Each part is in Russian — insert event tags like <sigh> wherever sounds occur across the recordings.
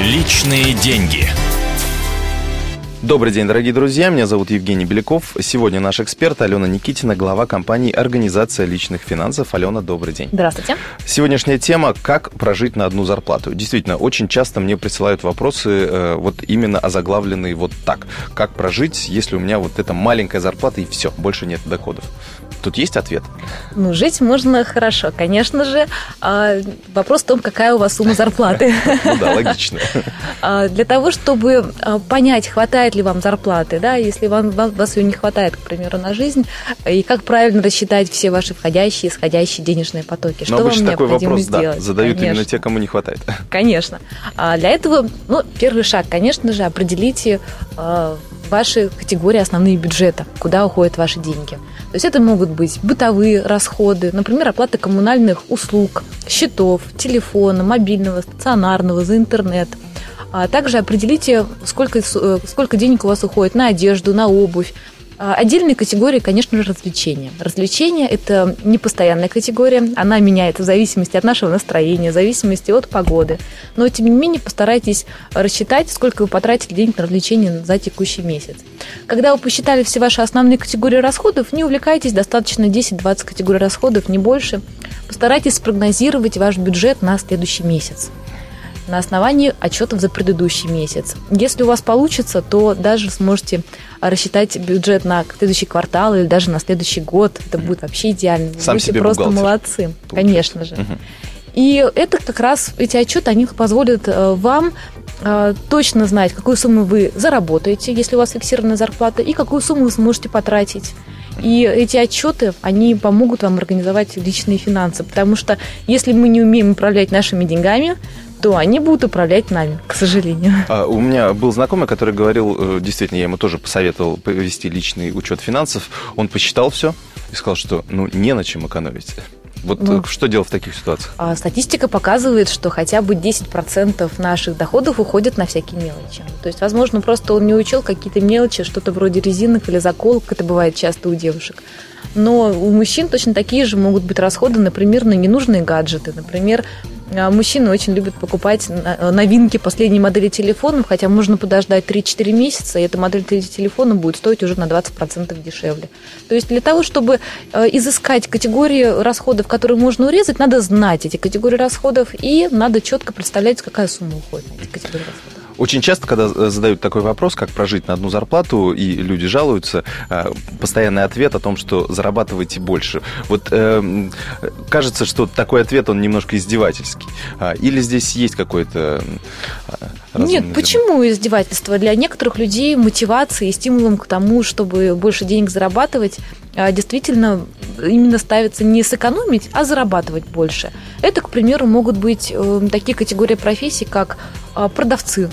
Личные деньги. Добрый день, дорогие друзья. Меня зовут Евгений Беляков. Сегодня наш эксперт Алена Никитина, глава компании «Организация личных финансов». Алена, добрый день. Здравствуйте. Сегодняшняя тема «Как прожить на одну зарплату». Действительно, очень часто мне присылают вопросы, э, вот именно озаглавленные вот так. Как прожить, если у меня вот эта маленькая зарплата и все, больше нет доходов? Тут есть ответ? Ну, жить можно хорошо, конечно же. А, вопрос в том, какая у вас сумма зарплаты. <laughs> Ну да, логично. <laughs> А, для того, чтобы а, понять, хватает ли вам зарплаты, да, если вам, вам, вас ее не хватает, к примеру, на жизнь, и как правильно рассчитать все ваши входящие и исходящие денежные потоки. Но что обычно вам такой необходимо вопрос сделать? да, задают Конечно. именно те, кому не хватает. <laughs> Конечно. А для этого, ну, первый шаг, конечно же, определите э, ваши категории основные бюджета, куда уходят ваши деньги. То есть это могут быть бытовые расходы, например, оплата коммунальных услуг, счетов, телефона, мобильного, стационарного, за интернет. А также определите, сколько, э, сколько денег у вас уходит на одежду, на обувь, а, Отдельной категории, конечно же, развлечения. Развлечения – это непостоянная категория, она меняется в зависимости от нашего настроения, в зависимости от погоды. Но, тем не менее, постарайтесь рассчитать, сколько вы потратили денег на развлечения за текущий месяц. Когда вы посчитали все ваши основные категории расходов, не увлекайтесь, достаточно 10-20 категорий расходов, не больше. Постарайтесь спрогнозировать ваш бюджет на следующий месяц на основании отчетов за предыдущий месяц. Если у вас получится, то даже сможете рассчитать бюджет на следующий квартал или даже на следующий год. Это будет вообще идеально. Вы Сам будете себе просто молодцы, получается. конечно же. Мгм. И это как раз, эти отчеты, они позволят э, вам э, точно знать, какую сумму вы заработаете, если у вас фиксированная зарплата, и какую сумму вы сможете потратить. И эти отчеты, они помогут вам организовать личные финансы, потому что если мы не умеем управлять нашими деньгами, то они будут управлять нами, к сожалению. А, У меня был знакомый, который говорил, э, действительно, я ему тоже посоветовал повести личный учет финансов. Он посчитал все и сказал, что ну не на чем экономить. Вот Ну. э, что делать в таких ситуациях? А статистика показывает, что хотя бы 10% наших доходов уходят на всякие мелочи. То есть, возможно, просто он не учел какие-то мелочи, что-то вроде резинок или заколок, это бывает часто у девушек. Но у мужчин точно такие же могут быть расходы, например, на ненужные гаджеты. Например, мужчины очень любят покупать на- новинки последней модели телефонов, хотя можно подождать 3-4 месяца, и эта модель телефона будет стоить уже на 20% дешевле. То есть для того, чтобы э, изыскать категории расходов, которые можно урезать, надо знать эти категории расходов, и надо четко представлять, какая сумма уходит на эти категории расходов. Очень часто, когда э, задают такой вопрос, как прожить на одну зарплату, и люди жалуются, э, постоянный ответ о том, что зарабатывайте больше. Вот э, кажется, что такой ответ, он немножко издевательский. А, Или здесь есть разумный Нет, зерно? почему издевательство? Для некоторых людей мотивацией и стимулом к тому, чтобы больше денег зарабатывать, а, действительно именно ставится не сэкономить, а зарабатывать больше. Это, к примеру, могут быть э, такие категории профессий, как а, продавцы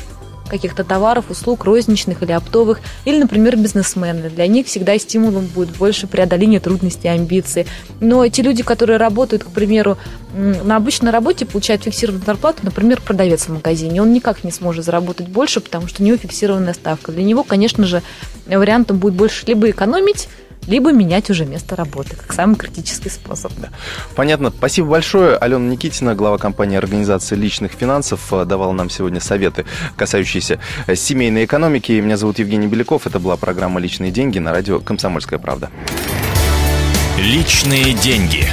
каких-то товаров, услуг, розничных или оптовых, или, например, бизнесмены. Для них всегда стимулом будет больше преодоление трудностей, амбиций. Но те люди, которые работают, к примеру, на обычной работе, получают фиксированную зарплату, например, продавец в магазине, он никак не сможет заработать больше, потому что у него фиксированная ставка. Для него, конечно же, вариантом будет больше либо экономить, либо менять уже место работы, как самый критический способ. Понятно. Спасибо большое. Алена Никитина, глава компании организации личных финансов, э, давала нам сегодня советы, касающиеся э, семейной экономики. Меня зовут Евгений Беляков. Это была программа «Личные деньги» на радио «Комсомольская правда». Личные деньги.